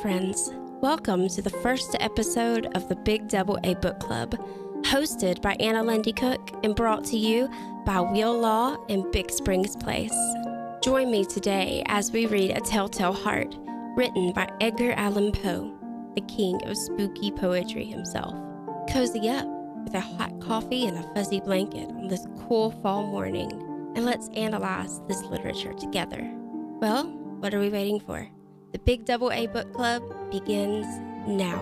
friends. Welcome to the first episode of the Big Double A Book Club, hosted by Anna Lundy Cook and brought to you by Wheel Law and Big Springs Place. Join me today as we read A Telltale Heart, written by Edgar Allan Poe, the king of spooky poetry himself. Cozy up with a hot coffee and a fuzzy blanket on this cool fall morning, and let's analyze this literature together. Well, what are we waiting for? The Big Double A Book Club begins now.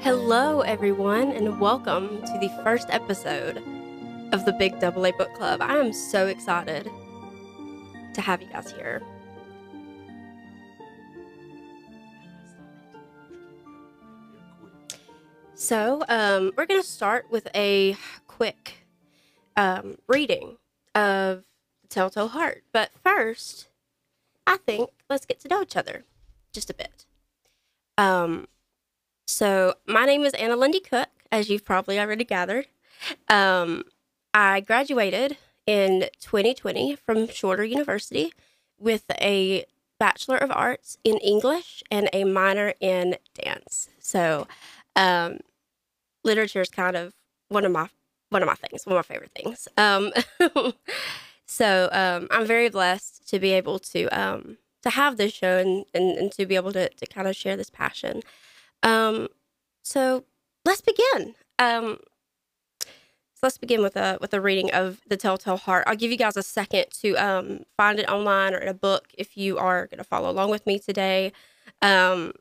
Hello, everyone, and welcome to the first episode of the Big Double A Book Club. I am so excited to have you guys here. So, um, we're going to start with a quick um, reading of The Telltale Heart. But first, I think let's get to know each other just a bit. Um, so, my name is Anna Lundy Cook, as you've probably already gathered. Um, I graduated in 2020 from Shorter University with a Bachelor of Arts in English and a minor in dance. So, um, literature is kind of one of my one of my things, one of my favorite things. Um, so um, I'm very blessed to be able to um, to have this show and, and, and to be able to, to kind of share this passion. Um, so let's begin. Um, so let's begin with a with a reading of the Telltale Heart. I'll give you guys a second to um, find it online or in a book if you are going to follow along with me today. Um,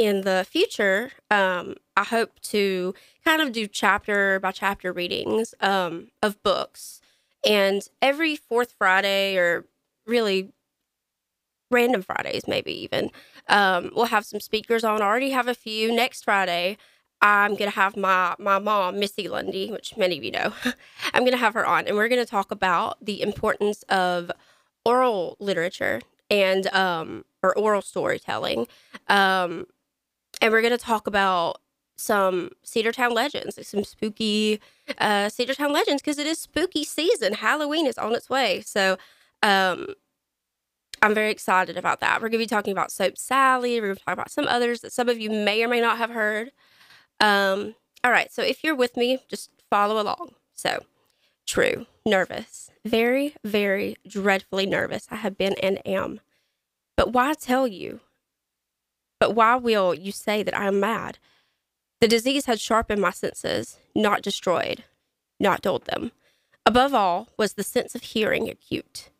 in the future, um, I hope to kind of do chapter by chapter readings um, of books. And every fourth Friday, or really random Fridays, maybe even, um, we'll have some speakers on. I already have a few. Next Friday, I'm going to have my, my mom, Missy Lundy, which many of you know. I'm going to have her on, and we're going to talk about the importance of oral literature and um, or oral storytelling. Um, and we're going to talk about some Cedartown legends, some spooky uh, Cedartown legends, because it is spooky season. Halloween is on its way. So um, I'm very excited about that. We're going to be talking about Soap Sally. We're going to talk about some others that some of you may or may not have heard. Um, all right. So if you're with me, just follow along. So, true, nervous, very, very dreadfully nervous. I have been and am. But why tell you? But why will you say that I am mad? The disease had sharpened my senses, not destroyed, not dulled them. Above all was the sense of hearing acute.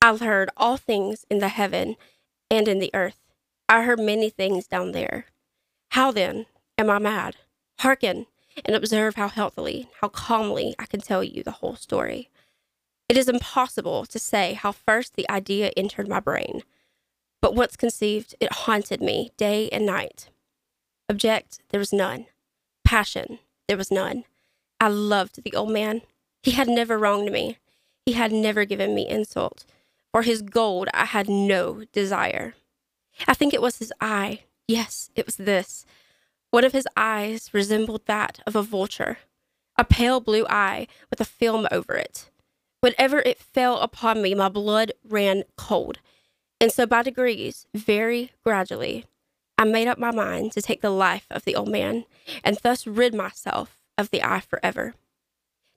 I heard all things in the heaven and in the earth. I heard many things down there. How then am I mad? Hearken and observe how healthily, how calmly I can tell you the whole story. It is impossible to say how first the idea entered my brain, but once conceived, it haunted me day and night. Object, there was none. Passion, there was none. I loved the old man. He had never wronged me. He had never given me insult. For his gold, I had no desire. I think it was his eye. Yes, it was this. One of his eyes resembled that of a vulture, a pale blue eye with a film over it. Whenever it fell upon me, my blood ran cold. And so, by degrees, very gradually, I made up my mind to take the life of the old man and thus rid myself of the eye forever.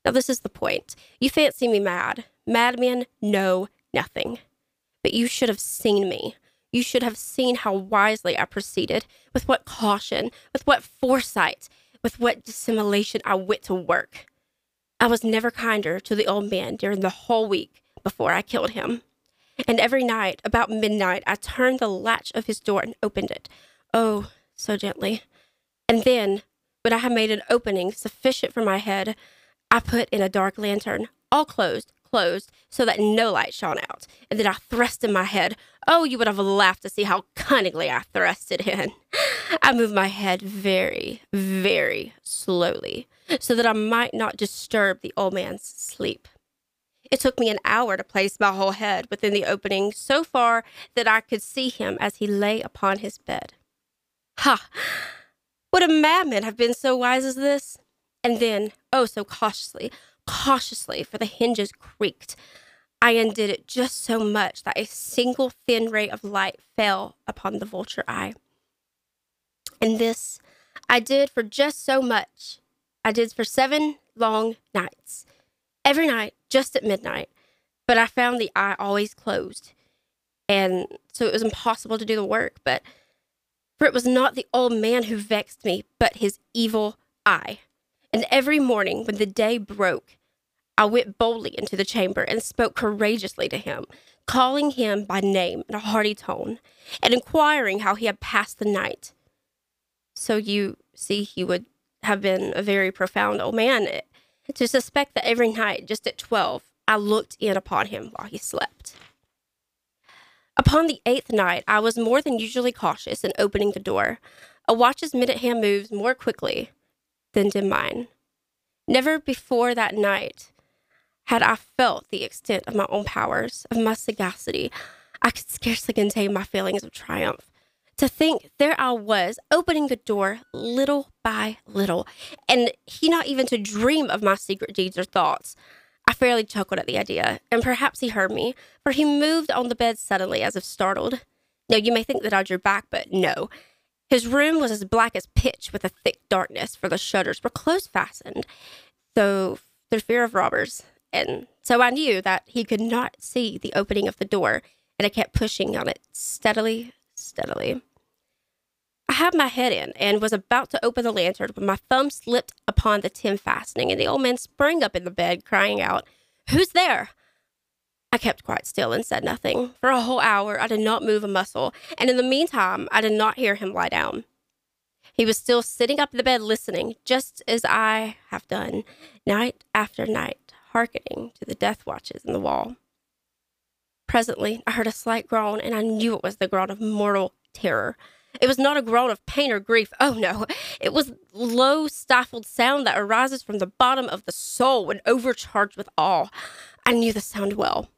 Now, this is the point. You fancy me mad. Madmen know nothing. But you should have seen me. You should have seen how wisely I proceeded, with what caution, with what foresight, with what dissimulation I went to work. I was never kinder to the old man during the whole week before I killed him. And every night, about midnight, I turned the latch of his door and opened it. Oh, so gently. And then, when I had made an opening sufficient for my head, I put in a dark lantern, all closed, closed, so that no light shone out. And then I thrust in my head. Oh, you would have laughed to see how cunningly I thrust it in. I moved my head very, very slowly, so that I might not disturb the old man's sleep. It took me an hour to place my whole head within the opening so far that I could see him as he lay upon his bed. Ha! Would a madman have been so wise as this? And then, oh, so cautiously, cautiously, for the hinges creaked. I undid it just so much that a single thin ray of light fell upon the vulture eye. And this I did for just so much. I did for seven long nights. Every night, just at midnight. But I found the eye always closed. And so it was impossible to do the work. But for it was not the old man who vexed me, but his evil eye. And every morning when the day broke, I went boldly into the chamber and spoke courageously to him, calling him by name in a hearty tone, and inquiring how he had passed the night. So you see, he would have been a very profound old man to suspect that every night, just at 12, I looked in upon him while he slept. Upon the eighth night, I was more than usually cautious in opening the door. A watch's minute hand moves more quickly than did mine. Never before that night had I felt the extent of my own powers, of my sagacity. I could scarcely contain my feelings of triumph. To think there I was, opening the door little by little, and he not even to dream of my secret deeds or thoughts. I fairly chuckled at the idea, and perhaps he heard me, for he moved on the bed suddenly as if startled. Now, you may think that I drew back, but no. His room was as black as pitch with a thick darkness, for the shutters were close fastened, though through fear of robbers. And so I knew that he could not see the opening of the door, and I kept pushing on it steadily, steadily. I had my head in and was about to open the lantern when my thumb slipped upon the tin fastening, and the old man sprang up in the bed, crying out, Who's there? I kept quite still and said nothing. For a whole hour, I did not move a muscle, and in the meantime, I did not hear him lie down. He was still sitting up in the bed listening, just as I have done, night after night, hearkening to the death watches in the wall. Presently, I heard a slight groan, and I knew it was the groan of mortal terror. It was not a groan of pain or grief. Oh no. It was low, stifled sound that arises from the bottom of the soul when overcharged with awe. I knew the sound well.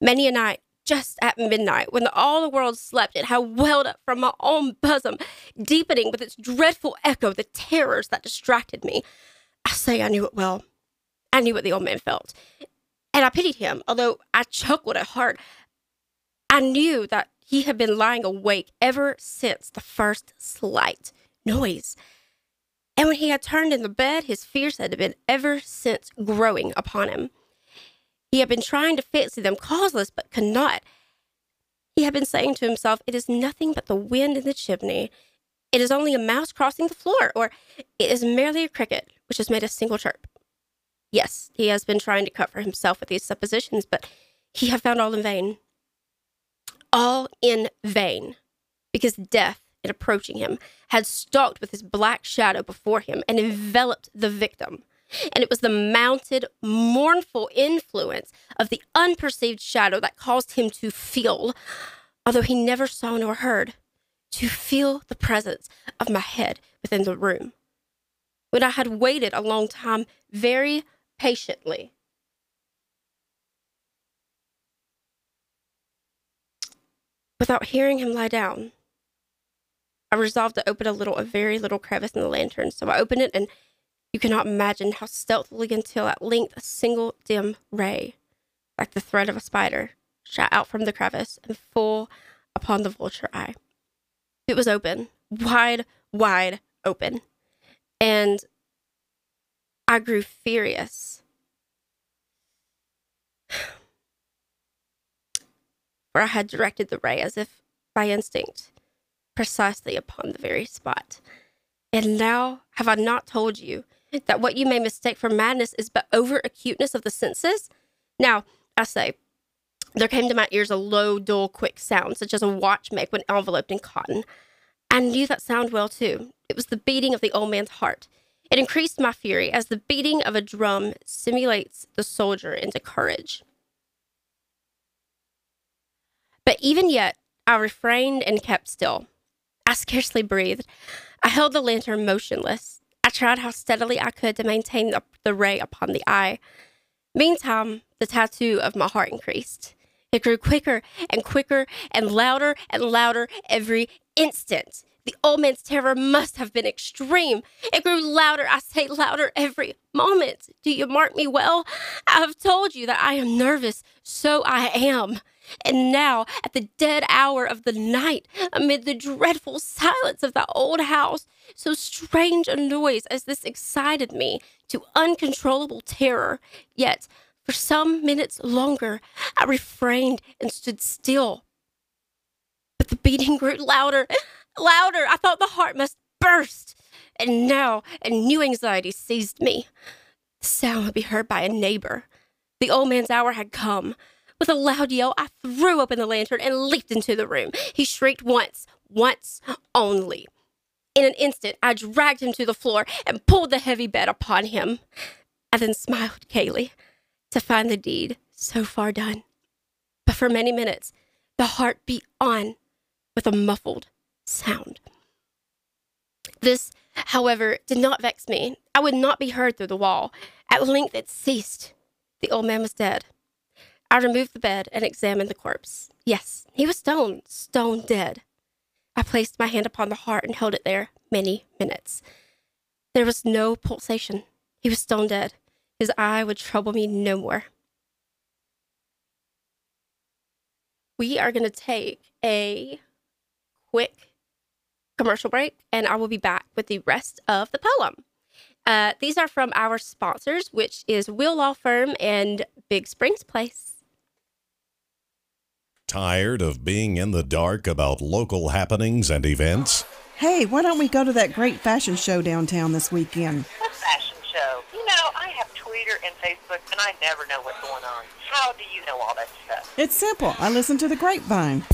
Many a night, just at midnight, when all the world slept, it had welled up from my own bosom, deepening with its dreadful echo the terrors that distracted me. I say I knew it well. I knew what the old man felt. And I pitied him, although I chuckled at heart. I knew that he had been lying awake ever since the first slight noise. And when he had turned in the bed, his fears had been ever since growing upon him. He had been trying to fancy them causeless, but could not. He had been saying to himself, It is nothing but the wind in the chimney. It is only a mouse crossing the floor, or it is merely a cricket which has made a single chirp. Yes, he has been trying to cover himself with these suppositions, but he had found all in vain all in vain, because death, in approaching him, had stalked with his black shadow before him and enveloped the victim. And it was the mounted, mournful influence of the unperceived shadow that caused him to feel, although he never saw nor heard, to feel the presence of my head within the room. When I had waited a long time very patiently Without hearing him lie down, I resolved to open a little, a very little crevice in the lantern. So I opened it, and you cannot imagine how stealthily until at length a single dim ray, like the thread of a spider, shot out from the crevice and full upon the vulture eye. It was open, wide, wide open. And I grew furious For I had directed the ray as if by instinct, precisely upon the very spot. And now have I not told you that what you may mistake for madness is but over acuteness of the senses? Now, I say, there came to my ears a low, dull, quick sound, such as a watch make when enveloped in cotton. I knew that sound well, too. It was the beating of the old man's heart. It increased my fury as the beating of a drum simulates the soldier into courage. But even yet, I refrained and kept still. I scarcely breathed. I held the lantern motionless. I tried how steadily I could to maintain the, the ray upon the eye. Meantime, the tattoo of my heart increased. It grew quicker and quicker and louder and louder every instant. The old man's terror must have been extreme. It grew louder, I say louder every moment. Do you mark me well? I have told you that I am nervous, so I am. And now, at the dead hour of the night, amid the dreadful silence of the old house, so strange a noise as this excited me to uncontrollable terror. Yet, for some minutes longer, I refrained and stood still. But the beating grew louder louder. I thought the heart must burst. And now a new anxiety seized me. The sound would be heard by a neighbor. The old man's hour had come. With a loud yell, I threw open the lantern and leaped into the room. He shrieked once, once only. In an instant, I dragged him to the floor and pulled the heavy bed upon him. I then smiled gaily to find the deed so far done. But for many minutes, the heart beat on with a muffled sound. This, however, did not vex me. I would not be heard through the wall. At length it ceased. The old man was dead. I removed the bed and examined the corpse. Yes, he was stone, stone dead. I placed my hand upon the heart and held it there many minutes. There was no pulsation. He was stone dead. His eye would trouble me no more. We are going to take a quick commercial break, and I will be back with the rest of the poem. Uh, these are from our sponsors, which is Will Law Firm and Big Springs Place. Tired of being in the dark about local happenings and events? Hey, why don't we go to that great fashion show downtown this weekend? What fashion show? You know, I have Twitter and Facebook, and I never know what's going on. How do you know all that stuff? It's simple. I listen to the grapevine.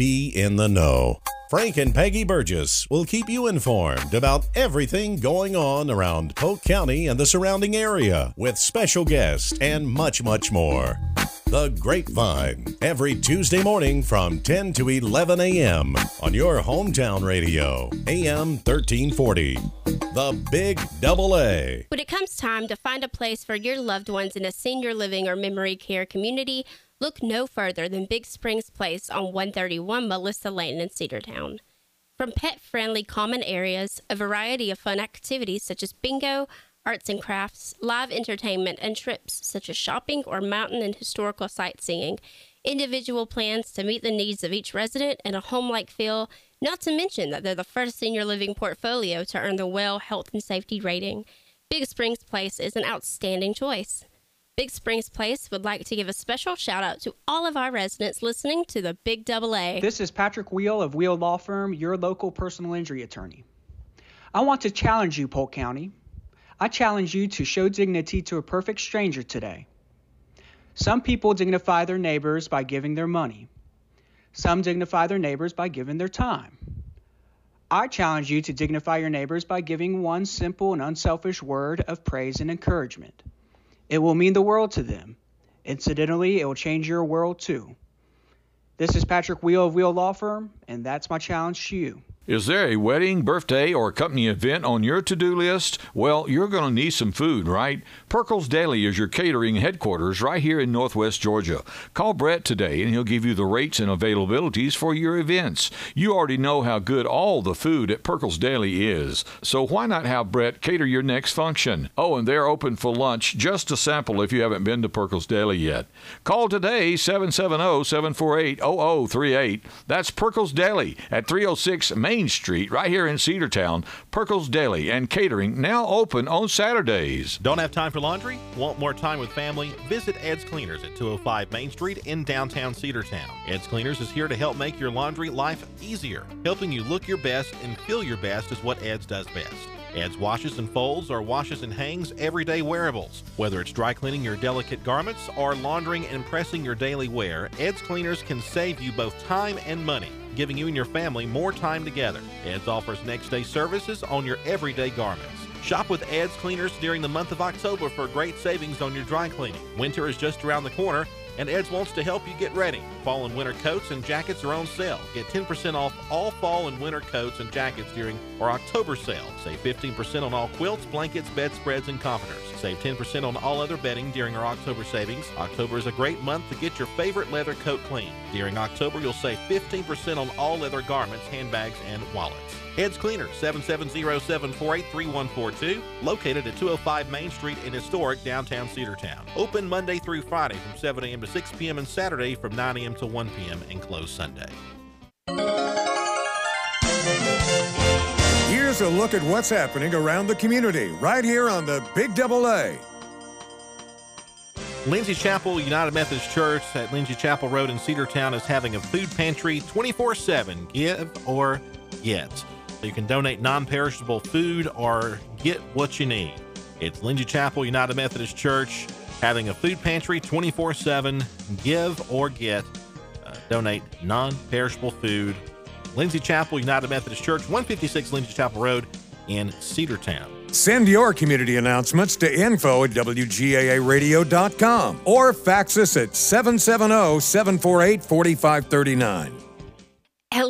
Be in the know. Frank and Peggy Burgess will keep you informed about everything going on around Polk County and the surrounding area with special guests and much, much more. The Grapevine, every Tuesday morning from 10 to 11 a.m. on your hometown radio, AM 1340. The Big Double A. When it comes time to find a place for your loved ones in a senior living or memory care community, Look no further than Big Springs Place on 131 Melissa Lane in Cedartown. From pet friendly common areas, a variety of fun activities such as bingo, arts and crafts, live entertainment, and trips such as shopping or mountain and historical sightseeing, individual plans to meet the needs of each resident, and a home like feel, not to mention that they're the first senior living portfolio to earn the WELL Health and Safety rating. Big Springs Place is an outstanding choice. Big Springs Place would like to give a special shout out to all of our residents listening to the Big Double A. This is Patrick Wheel of Wheel Law Firm, your local personal injury attorney. I want to challenge you, Polk County. I challenge you to show dignity to a perfect stranger today. Some people dignify their neighbors by giving their money. Some dignify their neighbors by giving their time. I challenge you to dignify your neighbors by giving one simple and unselfish word of praise and encouragement. It will mean the world to them. Incidentally, it will change your world too. This is Patrick Wheel of Wheel Law Firm, and that's my challenge to you. Is there a wedding, birthday, or company event on your to do list? Well, you're going to need some food, right? Perkles Deli is your catering headquarters right here in Northwest Georgia. Call Brett today and he'll give you the rates and availabilities for your events. You already know how good all the food at Perkles Deli is, so why not have Brett cater your next function? Oh, and they're open for lunch just a sample if you haven't been to Perkles Deli yet. Call today 770 748 0038. That's Perkles Deli at 306 Main Main Street, right here in Cedartown. Perkles Deli and Catering now open on Saturdays. Don't have time for laundry? Want more time with family? Visit Ed's Cleaners at 205 Main Street in downtown Cedartown. Ed's Cleaners is here to help make your laundry life easier. Helping you look your best and feel your best is what Ed's does best. Ed's washes and folds or washes and hangs everyday wearables. Whether it's dry cleaning your delicate garments or laundering and pressing your daily wear, Ed's Cleaners can save you both time and money giving you and your family more time together. Ed's offers next day services on your everyday garments. Shop with Ed's Cleaners during the month of October for great savings on your dry cleaning. Winter is just around the corner. And Ed's wants to help you get ready. Fall and winter coats and jackets are on sale. Get 10% off all fall and winter coats and jackets during our October sale. Save 15% on all quilts, blankets, bedspreads, and comforters. Save 10% on all other bedding during our October savings. October is a great month to get your favorite leather coat clean. During October, you'll save 15% on all leather garments, handbags, and wallets. Ed's Cleaner, 770-748-3142, located at 205 Main Street in historic downtown Cedartown. Open Monday through Friday from 7 a.m. to 6 p.m. and Saturday from 9 a.m. to 1 p.m. and closed Sunday. Here's a look at what's happening around the community right here on the Big Double A. Lindsay Chapel United Methodist Church at Lindsay Chapel Road in Cedartown is having a food pantry 24 7. Give or get. You can donate non perishable food or get what you need. It's Lindsay Chapel United Methodist Church having a food pantry 24 7. Give or get. Uh, donate non perishable food. Lindsay Chapel United Methodist Church, 156 Lindsay Chapel Road in Cedartown. Send your community announcements to info at WGAAradio.com or fax us at 770 748 4539.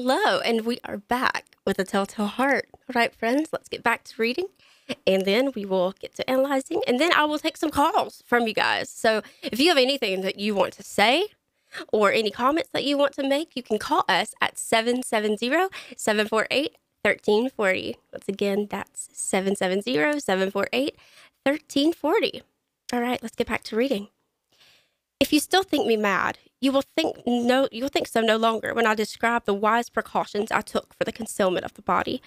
Hello, and we are back with a telltale heart. All right, friends, let's get back to reading. And then we will get to analyzing, and then I will take some calls from you guys. So if you have anything that you want to say or any comments that you want to make, you can call us at 770 748 1340. Once again, that's 770 748 1340. All right, let's get back to reading. If you still think me mad, you will think no you will think so no longer when I describe the wise precautions I took for the concealment of the body.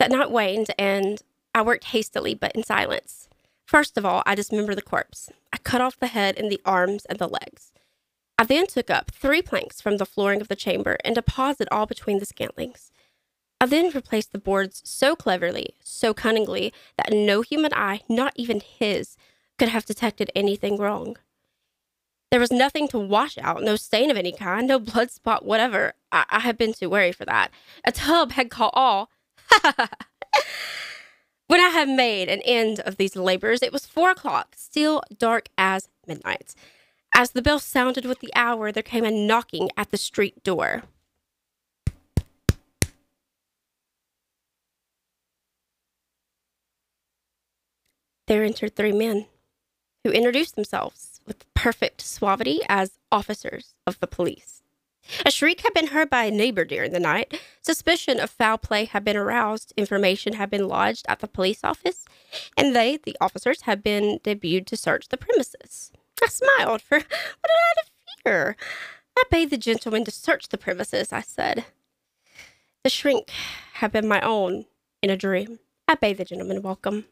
That night waned and I worked hastily but in silence. First of all, I dismembered the corpse. I cut off the head and the arms and the legs. I then took up three planks from the flooring of the chamber and deposited all between the scantlings. I then replaced the boards so cleverly, so cunningly, that no human eye, not even his, could have detected anything wrong. There was nothing to wash out, no stain of any kind, no blood spot, whatever. I, I had been too wary for that. A tub had caught all. when I had made an end of these labors, it was four o'clock, still dark as midnight. As the bell sounded with the hour, there came a knocking at the street door. There entered three men who introduced themselves with perfect suavity as officers of the police. A shriek had been heard by a neighbor during the night. Suspicion of foul play had been aroused. Information had been lodged at the police office, and they, the officers, had been debuted to search the premises. I smiled, for what did I fear? I bade the gentleman to search the premises, I said. The shrink had been my own in a dream. I bade the gentleman welcome.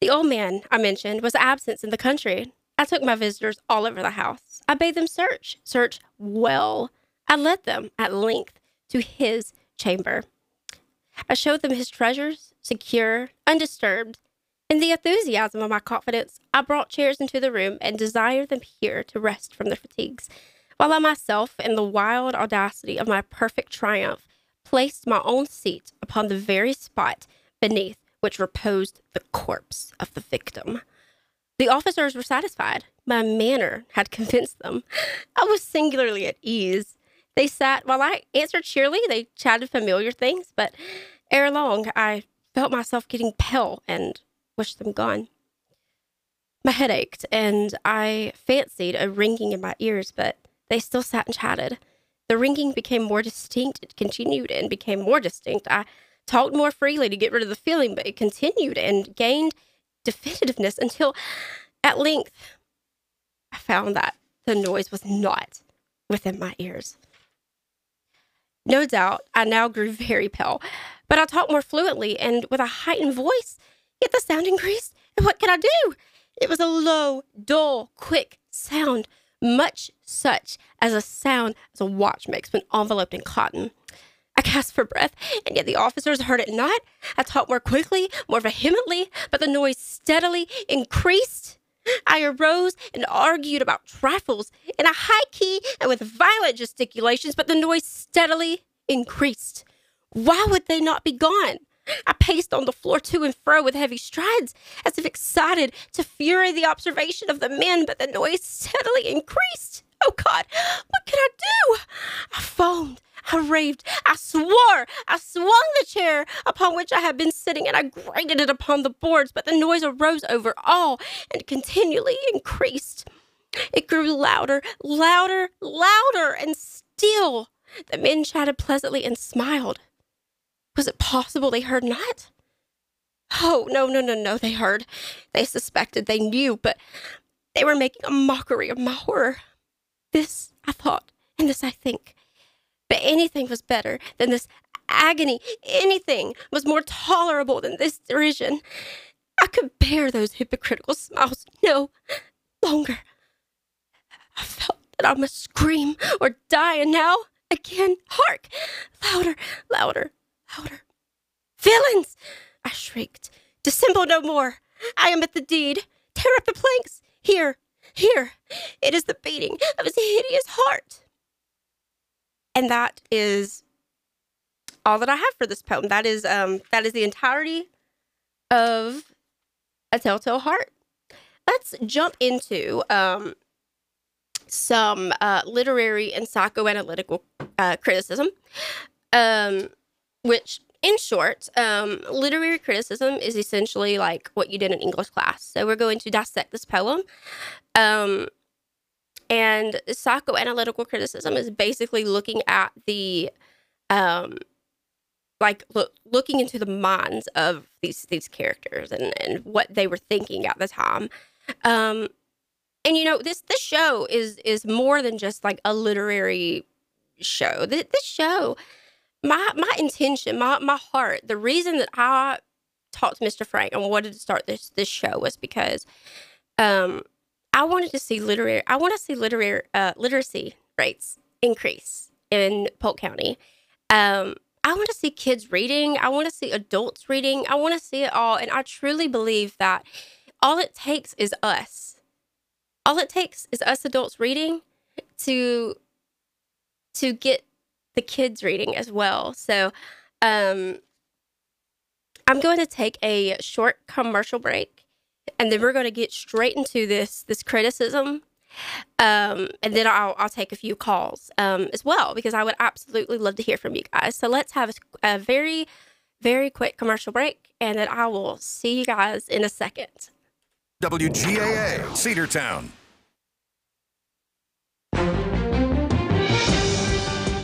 The old man I mentioned was absent in the country. I took my visitors all over the house. I bade them search, search well. I led them at length to his chamber. I showed them his treasures, secure, undisturbed. In the enthusiasm of my confidence, I brought chairs into the room and desired them here to rest from their fatigues, while I myself, in the wild audacity of my perfect triumph, placed my own seat upon the very spot beneath which reposed the corpse of the victim. The officers were satisfied. My manner had convinced them. I was singularly at ease. They sat while I answered cheerily. They chatted familiar things, but ere long I felt myself getting pale and wished them gone. My head ached, and I fancied a ringing in my ears, but they still sat and chatted. The ringing became more distinct. It continued and became more distinct. I talked more freely to get rid of the feeling, but it continued and gained definitiveness until at length I found that the noise was not within my ears. No doubt, I now grew very pale, but I talked more fluently and with a heightened voice, yet the sound increased. And what could I do? It was a low, dull, quick sound, much such as a sound as a watch makes when enveloped in cotton. Gasped for breath, and yet the officers heard it not. I talked more quickly, more vehemently, but the noise steadily increased. I arose and argued about trifles in a high key and with violent gesticulations, but the noise steadily increased. Why would they not be gone? I paced on the floor to and fro with heavy strides, as if excited to fury the observation of the men, but the noise steadily increased. Oh God, what could I do? I foamed. I raved. I swore. I swung the chair upon which I had been sitting and I grated it upon the boards, but the noise arose over all and continually increased. It grew louder, louder, louder, and still the men chatted pleasantly and smiled. Was it possible they heard not? Oh, no, no, no, no, they heard. They suspected, they knew, but they were making a mockery of my horror. This, I thought, and this I think. But anything was better than this agony. Anything was more tolerable than this derision. I could bear those hypocritical smiles no longer. I felt that I must scream or die, and now, again, hark! Louder, louder, louder. Villains! I shrieked. Dissemble no more. I am at the deed. Tear up the planks. Here, here. It is the beating of his hideous heart. And that is all that I have for this poem. That is um that is the entirety of a telltale heart. Let's jump into um some uh, literary and psychoanalytical uh, criticism, um, which, in short, um, literary criticism is essentially like what you did in English class. So we're going to dissect this poem. Um, and psychoanalytical criticism is basically looking at the, um, like look, looking into the minds of these these characters and, and what they were thinking at the time. Um, and you know this this show is is more than just like a literary show. This, this show, my my intention, my my heart, the reason that I talked to Mr. Frank and wanted to start this this show was because um I wanted to see literary I want to see literary uh, literacy rates increase in Polk County. Um I want to see kids reading. I want to see adults reading. I want to see it all. And I truly believe that all it takes is us all it takes is us adults reading to to get the kids reading as well. So um I'm going to take a short commercial break and then we're going to get straight into this this criticism. Um, and then I'll, I'll take a few calls um, as well because I would absolutely love to hear from you guys. So let's have a, a very, very quick commercial break and then I will see you guys in a second. WGAA, Cedartown.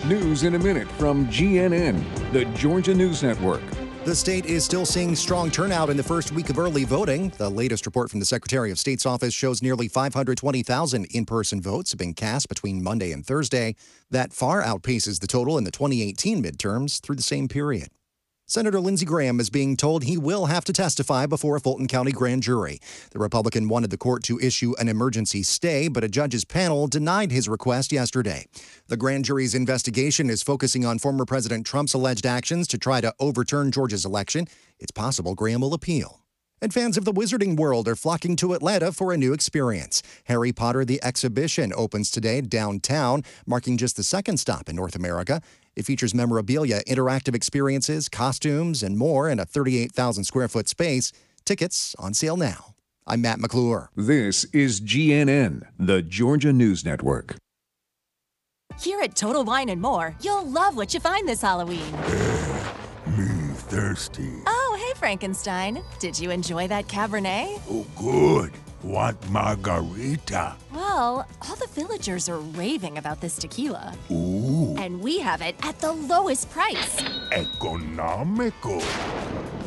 News in a minute from GNN, the Georgia News Network. The state is still seeing strong turnout in the first week of early voting. The latest report from the Secretary of State's office shows nearly 520,000 in person votes have been cast between Monday and Thursday. That far outpaces the total in the 2018 midterms through the same period. Senator Lindsey Graham is being told he will have to testify before a Fulton County grand jury. The Republican wanted the court to issue an emergency stay, but a judge's panel denied his request yesterday. The grand jury's investigation is focusing on former President Trump's alleged actions to try to overturn Georgia's election. It's possible Graham will appeal. And fans of the wizarding world are flocking to Atlanta for a new experience. Harry Potter the Exhibition opens today downtown, marking just the second stop in North America. It features memorabilia, interactive experiences, costumes, and more in a 38,000 square foot space. Tickets on sale now. I'm Matt McClure. This is GNN, the Georgia News Network. Here at Total Wine and More, you'll love what you find this Halloween. Uh, me thirsty. Oh, hey, Frankenstein. Did you enjoy that Cabernet? Oh, good. Want margarita? Well, all the villagers are raving about this tequila. Ooh. And we have it at the lowest price. Economical.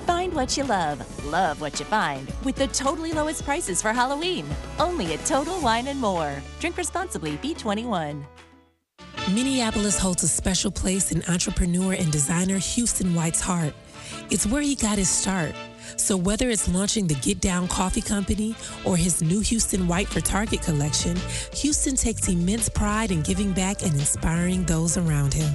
Find what you love, love what you find with the totally lowest prices for Halloween. Only at Total Wine and More. Drink responsibly, B21. Minneapolis holds a special place in entrepreneur and designer Houston White's heart. It's where he got his start. So whether it's launching the Get Down Coffee Company or his new Houston White for Target collection, Houston takes immense pride in giving back and inspiring those around him.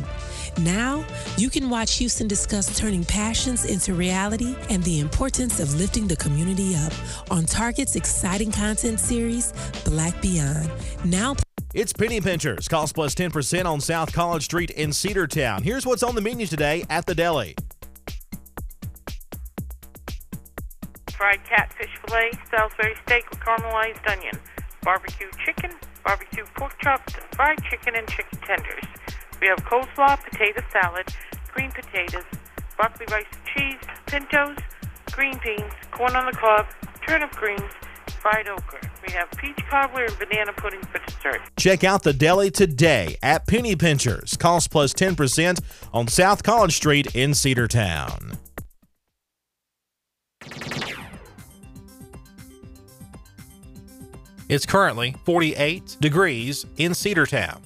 Now, you can watch Houston discuss turning passions into reality and the importance of lifting the community up on Target's exciting content series, Black Beyond. Now, it's Penny Pinchers. Cost plus 10% on South College Street in Cedartown. Here's what's on the menu today at the deli. Fried catfish fillet, Salisbury steak with caramelized onion, barbecue chicken, barbecue pork chops, fried chicken, and chicken tenders. We have coleslaw, potato salad, green potatoes, broccoli rice and cheese, pintos, green beans, corn on the cob, turnip greens, fried okra. We have peach cobbler and banana pudding for dessert. Check out the deli today at Penny Pinchers. Cost plus 10% on South College Street in Cedartown. It's currently 48 degrees in Cedartown.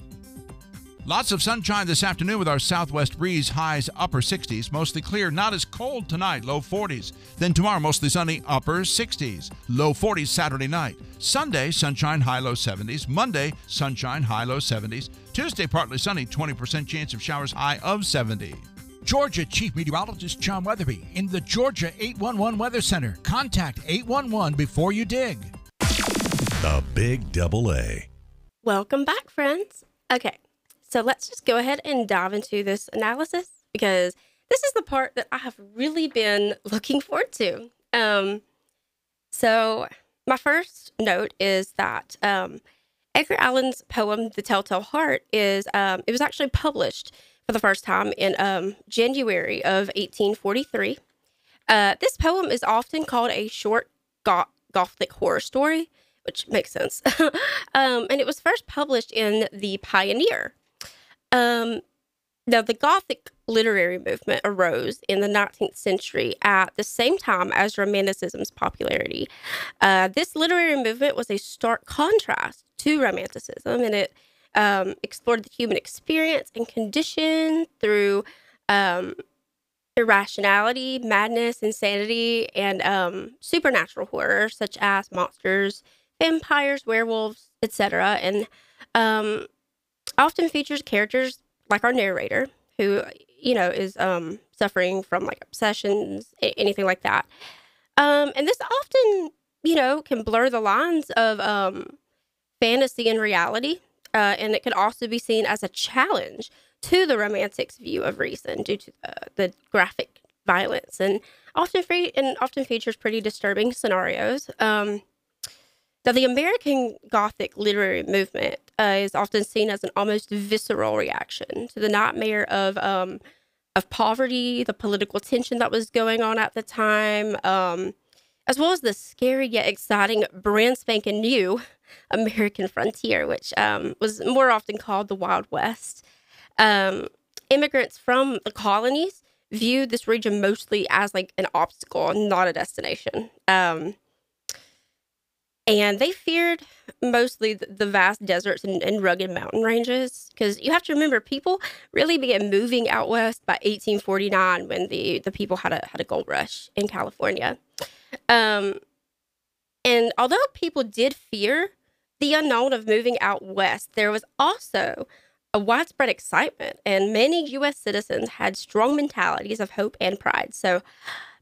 Lots of sunshine this afternoon with our southwest breeze, highs upper 60s. Mostly clear, not as cold tonight, low 40s. Then tomorrow, mostly sunny, upper 60s. Low 40s Saturday night. Sunday, sunshine, high low 70s. Monday, sunshine, high low 70s. Tuesday, partly sunny, 20% chance of showers, high of 70. Georgia Chief Meteorologist John Weatherby in the Georgia 811 Weather Center. Contact 811 before you dig. The Big Double A. Welcome back, friends. Okay, so let's just go ahead and dive into this analysis because this is the part that I have really been looking forward to. Um, so, my first note is that um, Edgar Allan's poem, The Telltale Heart, is um, it was actually published for the first time in um, January of 1843. Uh, this poem is often called a short goth- Gothic horror story, which makes sense. um, and it was first published in The Pioneer. Um, now, the Gothic literary movement arose in the 19th century at the same time as Romanticism's popularity. Uh, this literary movement was a stark contrast to Romanticism, and it um, explored the human experience and condition through um, irrationality, madness, insanity, and um, supernatural horror, such as monsters, vampires, werewolves, etc. And um, often features characters like our narrator, who you know is um, suffering from like obsessions, anything like that. Um, and this often, you know, can blur the lines of um, fantasy and reality, uh, and it can also be seen as a challenge to the romantic's view of reason due to the, the graphic violence and often free and often features pretty disturbing scenarios. Um, now, the American Gothic literary movement uh, is often seen as an almost visceral reaction to the nightmare of um, of poverty, the political tension that was going on at the time, um, as well as the scary yet exciting brand spanking new American frontier, which um, was more often called the Wild West. Um, immigrants from the colonies viewed this region mostly as like an obstacle, not a destination. And they feared mostly the, the vast deserts and, and rugged mountain ranges because you have to remember people really began moving out west by 1849 when the, the people had a had a gold rush in California. Um, and although people did fear the unknown of moving out west, there was also a widespread excitement, and many U.S. citizens had strong mentalities of hope and pride. So,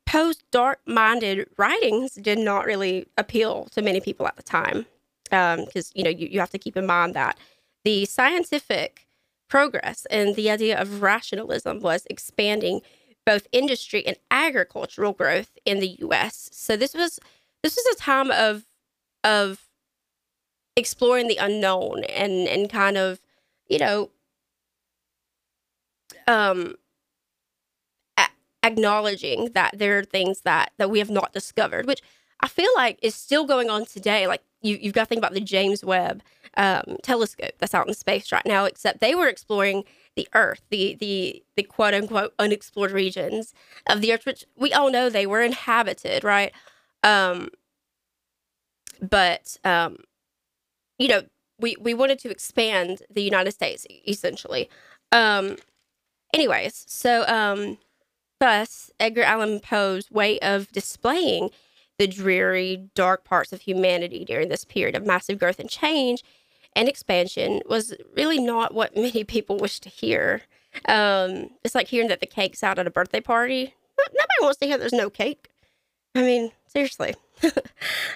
Poe's dark minded writings did not really appeal to many people at the time. Because, um, you know, you, you have to keep in mind that the scientific progress and the idea of rationalism was expanding both industry and agricultural growth in the US. So this was this was a time of of exploring the unknown and and kind of, you know, um acknowledging that there are things that that we have not discovered, which I feel like is still going on today. Like you, you've got to think about the James Webb um, telescope that's out in space right now. Except they were exploring the Earth, the the the quote unquote unexplored regions of the Earth, which we all know they were inhabited, right? Um, but um, you know, we we wanted to expand the United States essentially. Um, anyways, so um Thus, Edgar Allan Poe's way of displaying the dreary, dark parts of humanity during this period of massive growth and change and expansion was really not what many people wish to hear. Um, it's like hearing that the cake's out at a birthday party. Nobody wants to hear there's no cake. I mean, seriously.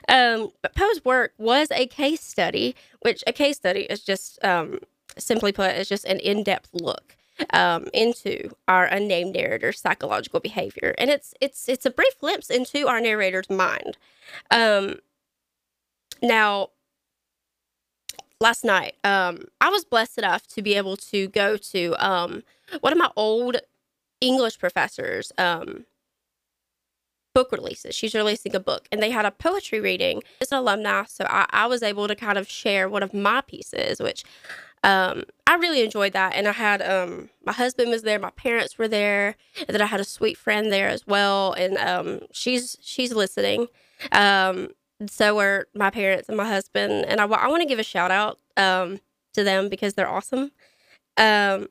um, but Poe's work was a case study, which a case study is just, um, simply put, is just an in depth look um, into our unnamed narrator's psychological behavior, and it's it's it's a brief glimpse into our narrator's mind. Um, now, last night, um, I was blessed enough to be able to go to um, one of my old English professors' um, book releases. She's releasing a book, and they had a poetry reading. It's an alumni, so I, I was able to kind of share one of my pieces, which um, I really enjoyed that. And I had um, my husband was there, my parents were there, and then I had a sweet friend there as well, and um, she's she's listening. Um, so were my parents and my husband, and I, I want to give a shout out um, to them because they're awesome. Um,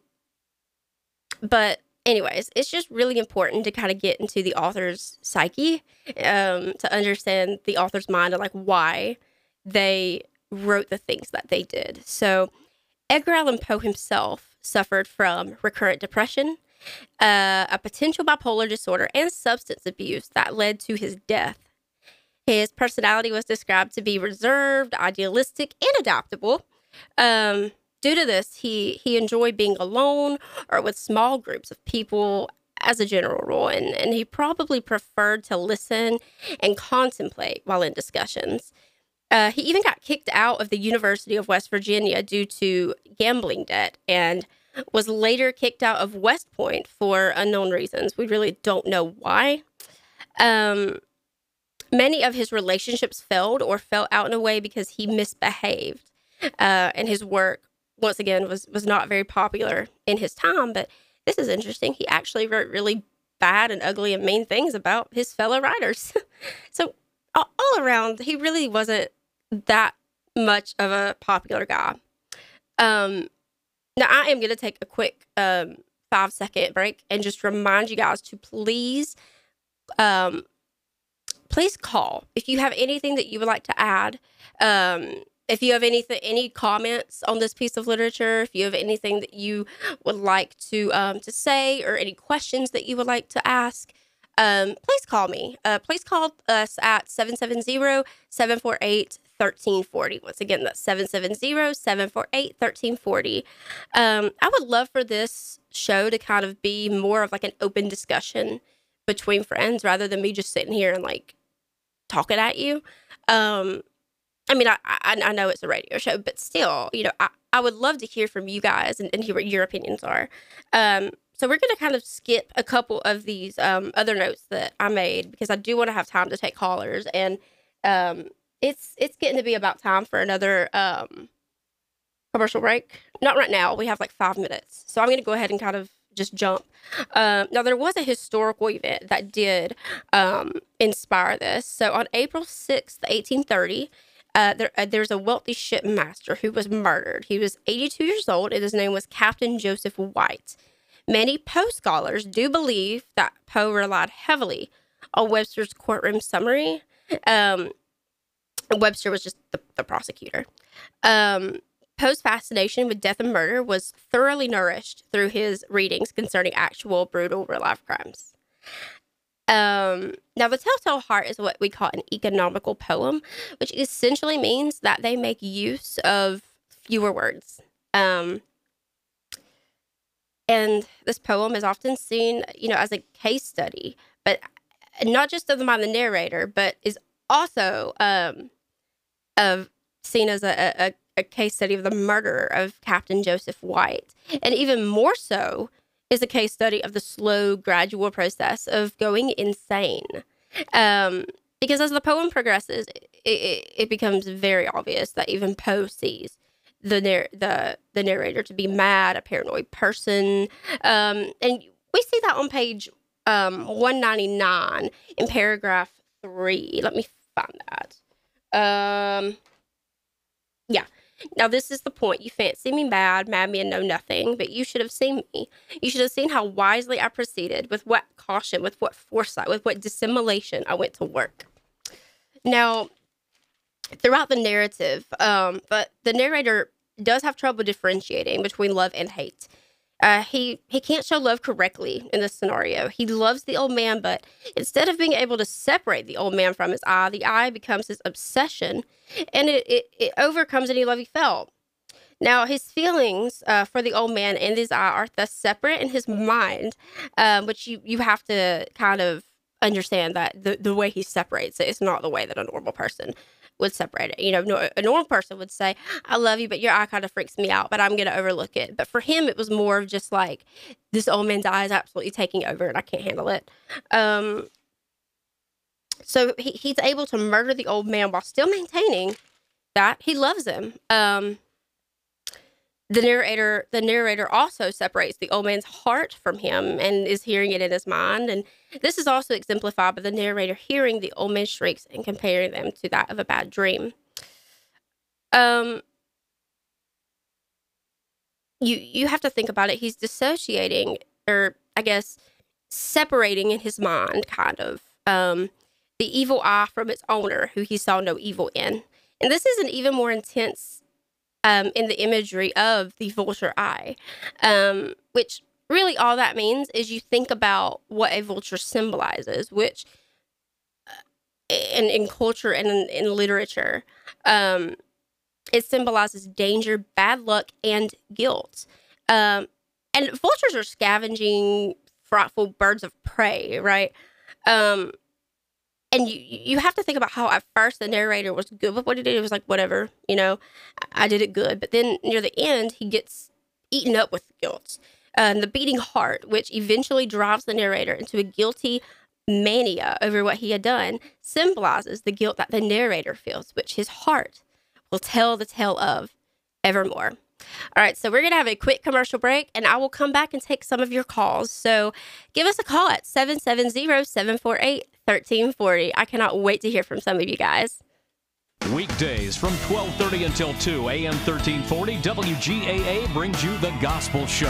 but anyways, it's just really important to kind of get into the author's psyche um, to understand the author's mind and like why they wrote the things that they did. So, Edgar Allan Poe himself suffered from recurrent depression, uh, a potential bipolar disorder, and substance abuse that led to his death. His personality was described to be reserved, idealistic, and adaptable. Um, Due to this, he he enjoyed being alone or with small groups of people as a general rule, and, and he probably preferred to listen and contemplate while in discussions. Uh, he even got kicked out of the University of West Virginia due to gambling debt and was later kicked out of West Point for unknown reasons. We really don't know why. Um, many of his relationships failed or fell out in a way because he misbehaved, uh, and his work once again was was not very popular in his time but this is interesting he actually wrote really bad and ugly and mean things about his fellow writers so all around he really wasn't that much of a popular guy. Um now i am going to take a quick um five second break and just remind you guys to please um please call. If you have anything that you would like to add um if you have anything any comments on this piece of literature if you have anything that you would like to um, to say or any questions that you would like to ask um, please call me. Uh, please call us at 770-748-1340 once again that's 770-748-1340 um, i would love for this show to kind of be more of like an open discussion between friends rather than me just sitting here and like talking at you. Um, I mean, I, I, I know it's a radio show, but still, you know, I, I would love to hear from you guys and, and hear what your opinions are. Um, so we're going to kind of skip a couple of these um, other notes that I made because I do want to have time to take callers, and um, it's it's getting to be about time for another um, commercial break. Not right now. We have like five minutes, so I'm going to go ahead and kind of just jump. Um, now, there was a historical event that did um, inspire this. So on April 6th, 1830, uh, there, uh, there's a wealthy shipmaster who was murdered. He was 82 years old, and his name was Captain Joseph White. Many Poe scholars do believe that Poe relied heavily on Webster's courtroom summary. Um, Webster was just the, the prosecutor. Um, Poe's fascination with death and murder was thoroughly nourished through his readings concerning actual brutal real life crimes. Um, now, the Telltale Heart is what we call an economical poem, which essentially means that they make use of fewer words. Um, and this poem is often seen, you know, as a case study, but not just of the mind of the narrator, but is also um, of seen as a, a, a case study of the murder of Captain Joseph White, and even more so is a case study of the slow, gradual process of going insane. Um, because as the poem progresses, it, it, it, becomes very obvious that even Poe sees the narr- the the narrator to be mad, a paranoid person, um, and we see that on page um, one ninety nine in paragraph three. Let me find that. Um, yeah, now, this is the point. You fancy me mad, mad me and know nothing, but you should have seen me. You should have seen how wisely I proceeded, with what caution, with what foresight, with what dissimulation I went to work. Now, throughout the narrative, um, but the narrator does have trouble differentiating between love and hate. Uh, he he can't show love correctly in this scenario. He loves the old man, but instead of being able to separate the old man from his eye, the eye becomes his obsession, and it, it, it overcomes any love he felt. Now, his feelings uh, for the old man and his eye are thus separate in his mind, um, which you, you have to kind of understand that the, the way he separates it is not the way that a normal person would separate it. You know, a normal person would say, I love you, but your eye kind of freaks me out, but I'm going to overlook it. But for him, it was more of just like, this old man's eye is absolutely taking over and I can't handle it. Um, so he, he's able to murder the old man while still maintaining that he loves him. Um, the narrator the narrator also separates the old man's heart from him and is hearing it in his mind. And this is also exemplified by the narrator hearing the old man's shrieks and comparing them to that of a bad dream. Um you you have to think about it. He's dissociating or i guess separating in his mind kind of um the evil eye from its owner who he saw no evil in. And this is an even more intense um, in the imagery of the vulture eye, um, which really all that means is you think about what a vulture symbolizes, which uh, in, in culture and in, in literature, um, it symbolizes danger, bad luck, and guilt. Um, and vultures are scavenging, frightful birds of prey, right? And you you have to think about how at first the narrator was good with what he did. It was like whatever, you know, I did it good. But then near the end, he gets eaten up with guilt uh, and the beating heart, which eventually drives the narrator into a guilty mania over what he had done, symbolizes the guilt that the narrator feels, which his heart will tell the tale of evermore. All right, so we're going to have a quick commercial break and I will come back and take some of your calls. So give us a call at 770 748 1340. I cannot wait to hear from some of you guys. Weekdays from 12:30 until 2 a.m. 1340 WGAA brings you the Gospel Show.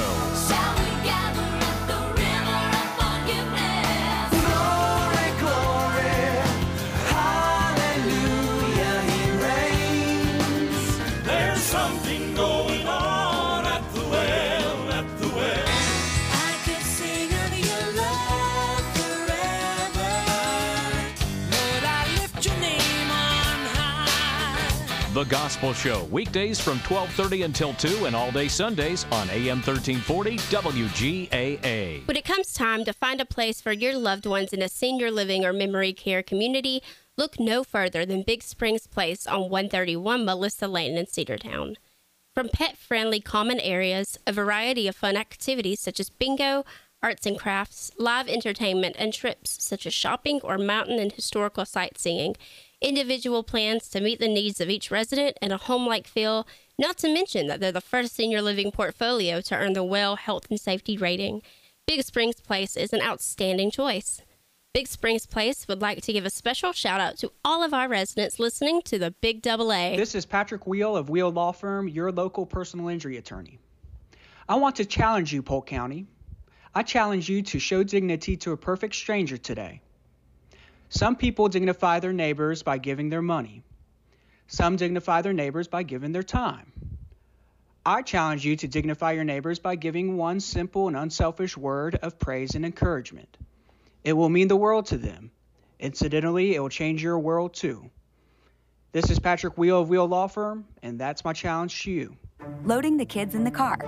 The Gospel Show, weekdays from 12:30 until 2 and all day Sundays on AM 1340 WGAA. When it comes time to find a place for your loved ones in a senior living or memory care community, look no further than Big Springs Place on 131 Melissa Lane in Cedartown. From pet friendly common areas, a variety of fun activities such as bingo, arts and crafts, live entertainment, and trips such as shopping or mountain and historical sightseeing, individual plans to meet the needs of each resident, and a home like feel, not to mention that they're the first senior living portfolio to earn the WELL Health and Safety rating. Big Springs Place is an outstanding choice. Big Springs Place would like to give a special shout out to all of our residents listening to the Big Double A. This is Patrick Wheel of Wheel Law Firm, your local personal injury attorney. I want to challenge you, Polk County. I challenge you to show dignity to a perfect stranger today. Some people dignify their neighbors by giving their money. Some dignify their neighbors by giving their time. I challenge you to dignify your neighbors by giving one simple and unselfish word of praise and encouragement. It will mean the world to them. Incidentally, it will change your world too. This is Patrick Wheel of Wheel Law Firm, and that's my challenge to you. Loading the kids in the car,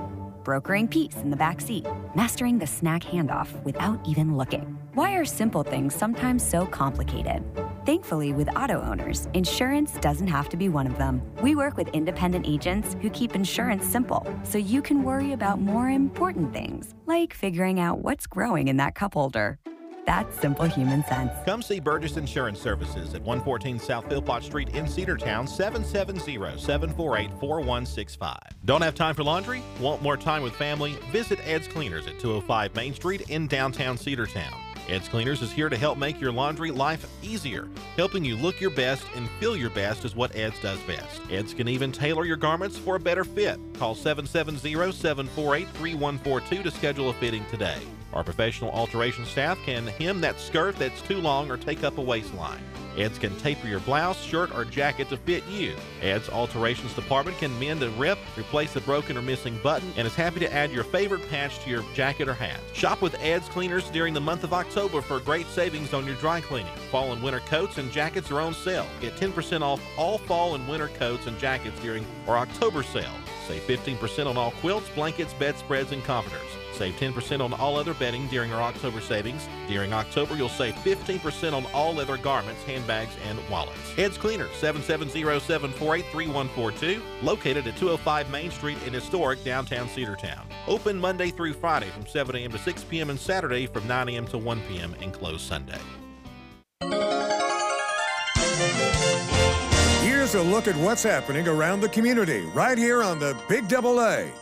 brokering peace in the back seat, mastering the snack handoff without even looking. Why are simple things sometimes so complicated? Thankfully, with auto owners, insurance doesn't have to be one of them. We work with independent agents who keep insurance simple so you can worry about more important things, like figuring out what's growing in that cup holder. That's simple human sense. Come see Burgess Insurance Services at 114 South Philpott Street in Cedartown, 770-748-4165. Don't have time for laundry? Want more time with family? Visit Ed's Cleaners at 205 Main Street in downtown Cedartown. Ed's Cleaners is here to help make your laundry life easier. Helping you look your best and feel your best is what Ed's does best. Ed's can even tailor your garments for a better fit. Call 770-748-3142 to schedule a fitting today. Our professional alteration staff can hem that skirt that's too long or take up a waistline. Eds can taper your blouse, shirt, or jacket to fit you. Ed's Alterations Department can mend a rip, replace a broken or missing button, and is happy to add your favorite patch to your jacket or hat. Shop with Ed's Cleaners during the month of October for great savings on your dry cleaning. Fall and winter coats and jackets are on sale. Get 10% off all fall and winter coats and jackets during our October sale. Save 15% on all quilts, blankets, bedspreads, and comforters. Save 10% on all other bedding during our October savings. During October, you'll save 15% on all leather garments, handbags, and wallets. Ed's Cleaner, 770-748-3142, located at 205 Main Street in historic downtown Cedartown. Open Monday through Friday from 7 a.m. to 6 p.m. and Saturday from 9 a.m. to 1 p.m. and closed Sunday. Here's a look at what's happening around the community right here on the Big Double A.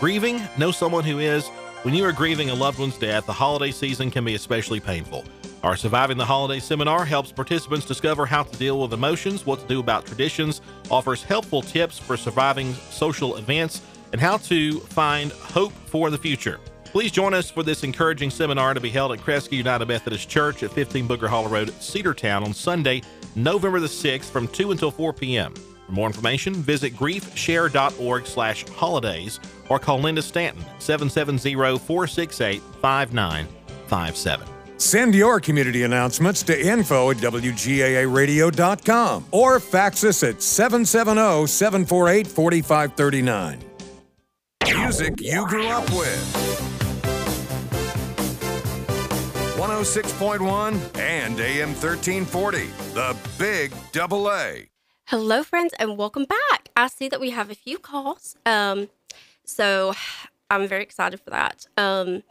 Grieving? Know someone who is? When you are grieving a loved one's death, the holiday season can be especially painful. Our Surviving the Holiday seminar helps participants discover how to deal with emotions, what to do about traditions, offers helpful tips for surviving social events, and how to find hope for the future. Please join us for this encouraging seminar to be held at Cresky United Methodist Church at 15 Booker Hollow Road, Cedartown on Sunday, November the 6th from 2 until 4 p.m. For more information, visit griefshare.org slash holidays or call Linda Stanton 770-468-5957. Send your community announcements to info at WGAAradio.com or fax us at 770 748 4539. Music you grew up with. 106.1 and AM 1340. The Big Double A. Hello, friends, and welcome back. I see that we have a few calls. Um, so I'm very excited for that. Um,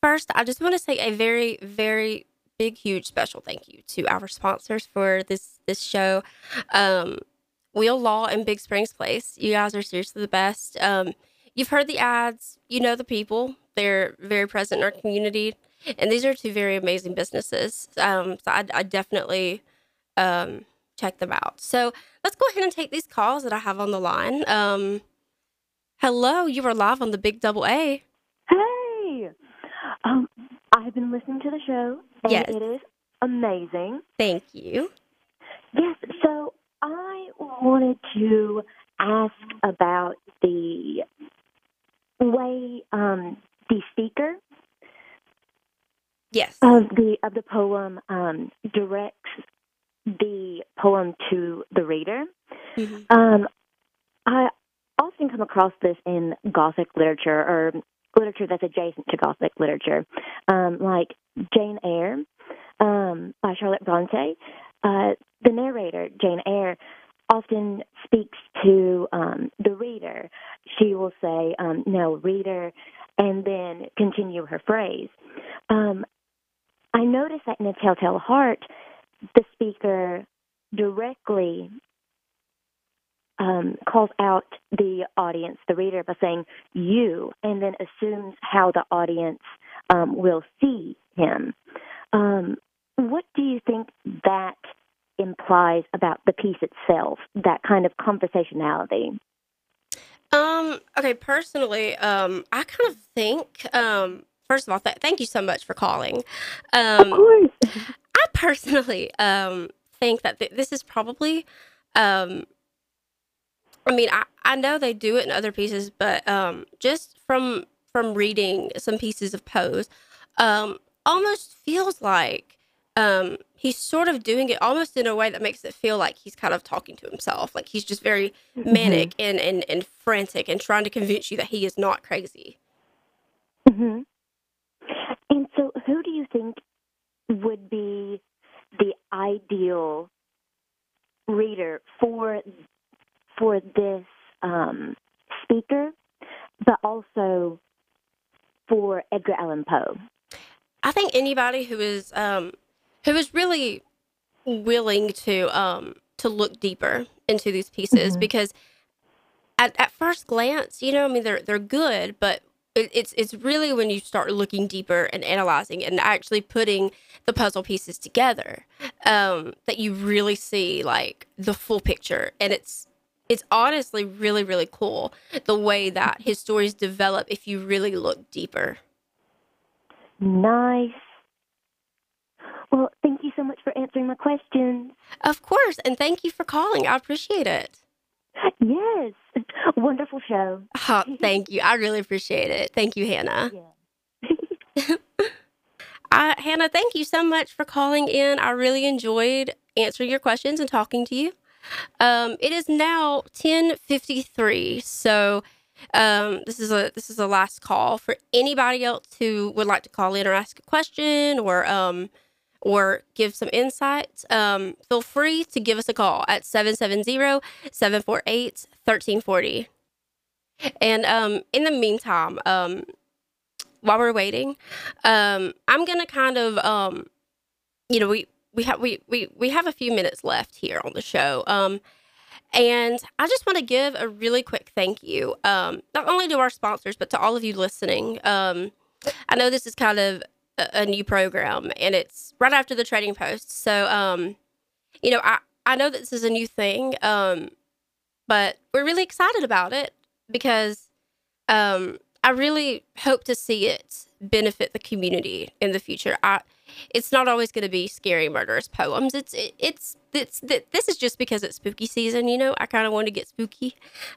first, I just want to say a very, very big, huge special thank you to our sponsors for this this show. Um, Wheel Law and Big Springs Place. You guys are seriously the best. Um, you've heard the ads. You know the people. They're very present in our community, and these are two very amazing businesses. Um, so I, I definitely um, check them out. So let's go ahead and take these calls that I have on the line. Um, hello, you are live on the Big Double A. Hey, um, I've been listening to the show, and Yes. it is amazing. Thank you. Yes, so I wanted to ask about the way um, the speaker Yes. of the of the poem um, directs the poem to the reader. Um, I often come across this in Gothic literature or literature that's adjacent to Gothic literature, um, like Jane Eyre um, by Charlotte Bronte. Uh, the narrator, Jane Eyre, often speaks to um, the reader. She will say, um, "No, reader," and then continue her phrase. Um, I noticed that in A Telltale Heart, the speaker directly um, calls out the audience, the reader, by saying you, and then assumes how the audience um, will see him. Um, what do you think that implies about the piece itself, that kind of conversationality? Um, okay, personally, um, I kind of think, um, first of all, th- thank you so much for calling. Um, of course. I personally um, think that th- this is probably, um, I mean, I, I know they do it in other pieces, but um, just from from reading some pieces of Poe's, um, almost feels like um, he's sort of doing it almost in a way that makes it feel like he's kind of talking to himself. Like he's just very manic and, and, and frantic and trying to convince you that he is not crazy. Mm-hmm. And so, who do you think would be the ideal reader for for this um, speaker, but also for Edgar Allan Poe? I think anybody who is um, who is really willing to um, to look deeper into these pieces because at, at first glance, you know, I mean, they're they're good, but it's it's really when you start looking deeper and analyzing and actually putting the puzzle pieces together um, that you really see like the full picture, and it's it's honestly really really cool the way that his stories develop if you really look deeper. Nice. Well, thank you so much for answering my questions. Of course, and thank you for calling. I appreciate it. Yes. Wonderful show. Oh, thank you. I really appreciate it. Thank you, Hannah. I, Hannah, thank you so much for calling in. I really enjoyed answering your questions and talking to you. Um, it is now 10:53, so um, this is a this is a last call for anybody else who would like to call in or ask a question or um, or give some insight. Um, feel free to give us a call at 770-748-1340. And um, in the meantime, um, while we're waiting, um, I'm gonna kind of um, you know, we we have we, we we have a few minutes left here on the show. Um, and I just want to give a really quick thank you, um, not only to our sponsors, but to all of you listening. Um, I know this is kind of a, new program, and it's right after the Trading Post. So, um, you know, I I know this is a new thing, um, but we're really excited about it because um, I really hope to see it benefit the community in the future. I, it's not always going to be scary, murderous poems. It's it, it's it's th- this is just because it's spooky season. You know, I kind of want to get spooky,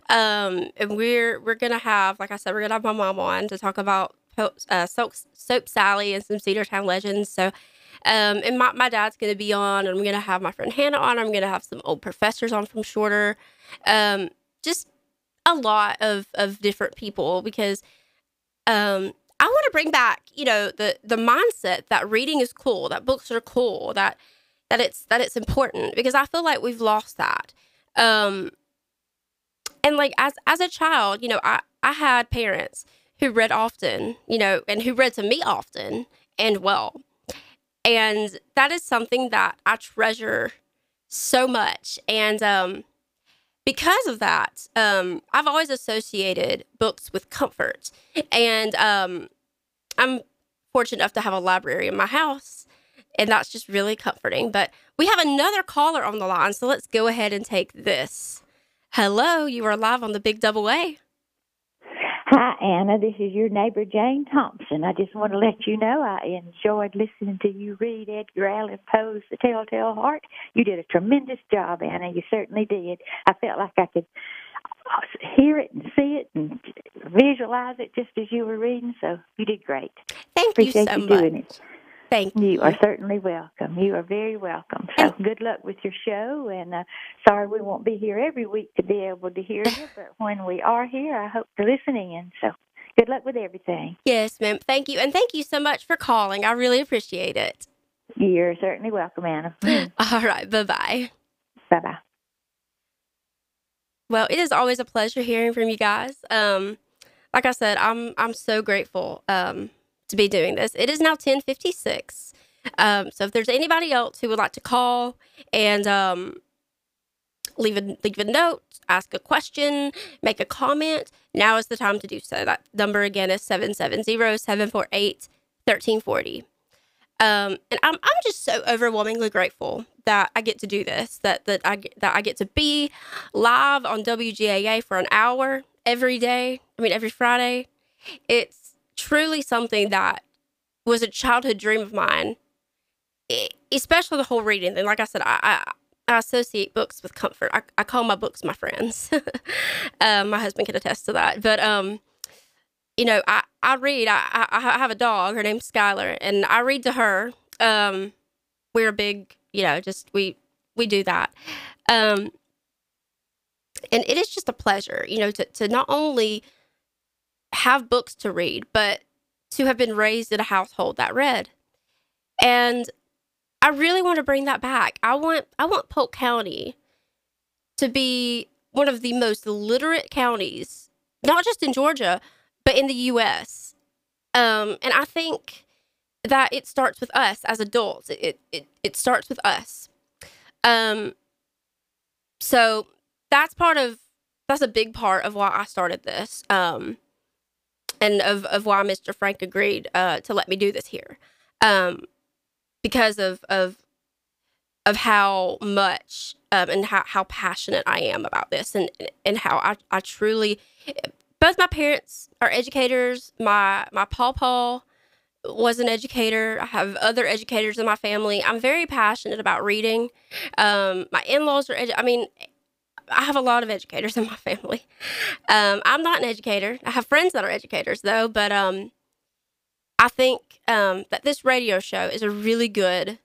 um, and we're we're gonna have, like I said, we're gonna have my mom on to talk about uh, soap, Sally and some Cedartown legends. So. Um, and my, my dad's going to be on, and I'm going to have my friend Hannah on. I'm going to have some old professors on from Shorter. Um, just a lot of, of different people because um, I want to bring back, you know, the the mindset that reading is cool, that books are cool, that that it's that it's important because I feel like we've lost that. Um, and like as as a child, you know, I I had parents who read often, you know, and who read to me often and well. And that is something that I treasure so much. And um because of that, um, I've always associated books with comfort. And um, I'm fortunate enough to have a library in my house, and that's just really comforting. But we have another caller on the line, so let's go ahead and take this. Hello, you are live on the Big Double A. Hi, Anna. This is your neighbor, Jane Thompson. I just want to let you know I enjoyed listening to you read Edgar Allan Poe's The Telltale Heart. You did a tremendous job, Anna. You certainly did. I felt like I could hear it and see it and visualize it just as you were reading, so you did great. Thank Appreciate you so you doing much. Thank you. are certainly welcome. You are very welcome. So good luck with your show, and uh, sorry we won't be here every week to be able to hear you, but when we are here, I hope you're listening in. So good luck with everything. Yes, ma'am. Thank you. And thank you so much for calling. I really appreciate it. You're certainly welcome, Anna. All right. Bye bye. Bye bye. Well, it is always a pleasure hearing from you guys. Um, like I said, I'm I'm so grateful um, to be doing this. It is now 10:56. Um, so if there's anybody else who would like to call and um, leave a leave a note, ask a question, make a comment, now is the time to do so. That number again is 770-748-1340. Um, and I'm I'm just so overwhelmingly grateful that I get to do this. That that I that I get to be live on WGAA for an hour every day. I mean every Friday. It's truly something that was a childhood dream of mine. E- especially the whole reading thing. Like I said, I I, I associate books with comfort. I, I call my books my friends. um, my husband can attest to that. But um, you know, I, I read. I, I I have a dog. Her name's Skylar, and I read to her. Um, we're a big, you know, just we we do that. Um, and it is just a pleasure, you know, to to not only have books to read, but to have been raised in a household that read. And I really want to bring that back. I want I want Polk County to be one of the most literate counties, not just in Georgia, but in the US. Um, and I think that it starts with us as adults. It it it starts with us. Um, so that's part of that's a big part of why I started this. Um, and of, of why Mr. Frank agreed uh, to let me do this here, um, because of of of how much um, and how, how passionate I am about this, and and how I, I truly, both my parents are educators. My my pawpaw was an educator. I have other educators in my family. I'm very passionate about reading. Um, my in laws are. Edu- I mean, I have a lot of educators in my family. Um, I'm not an educator. I have friends that are educators though, but um, I think um, that this radio show is a really good,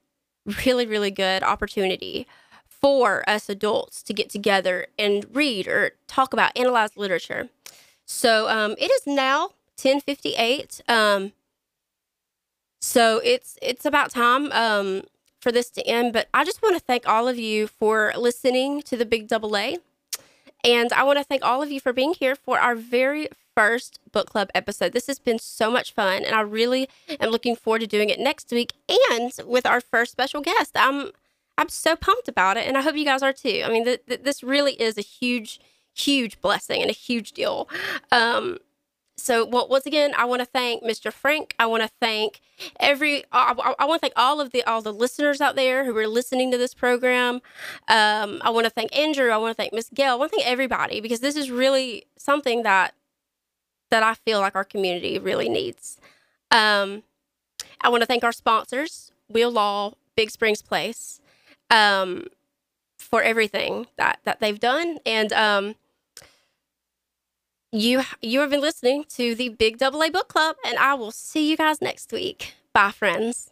really, really good opportunity for us adults to get together and read or talk about analyze literature. So um, it is now 1058. Um, so it's it's about time um, for this to end. But I just want to thank all of you for listening to the Big Double A. And I want to thank all of you for being here for our very first book club episode. This has been so much fun, and I really am looking forward to doing it next week and with our first special guest. I'm I'm so pumped about it, and I hope you guys are too. I mean, th- th- this really is a huge, huge blessing and a huge deal. Um, so well, once again, I want to thank Mr. Frank. I want to thank every. I, I, want to thank all of the all the listeners out there who are listening to this program. Um, I want to thank Andrew. I want to thank Miss Gail. I want to thank everybody because this is really something that that I feel like our community really needs. Um, I want to thank our sponsors, Wheel Law, Big Springs Place, um, for everything that that they've done and. Um, you you have been listening to the Big Double A Book Club, and I will see you guys next week. Bye, friends.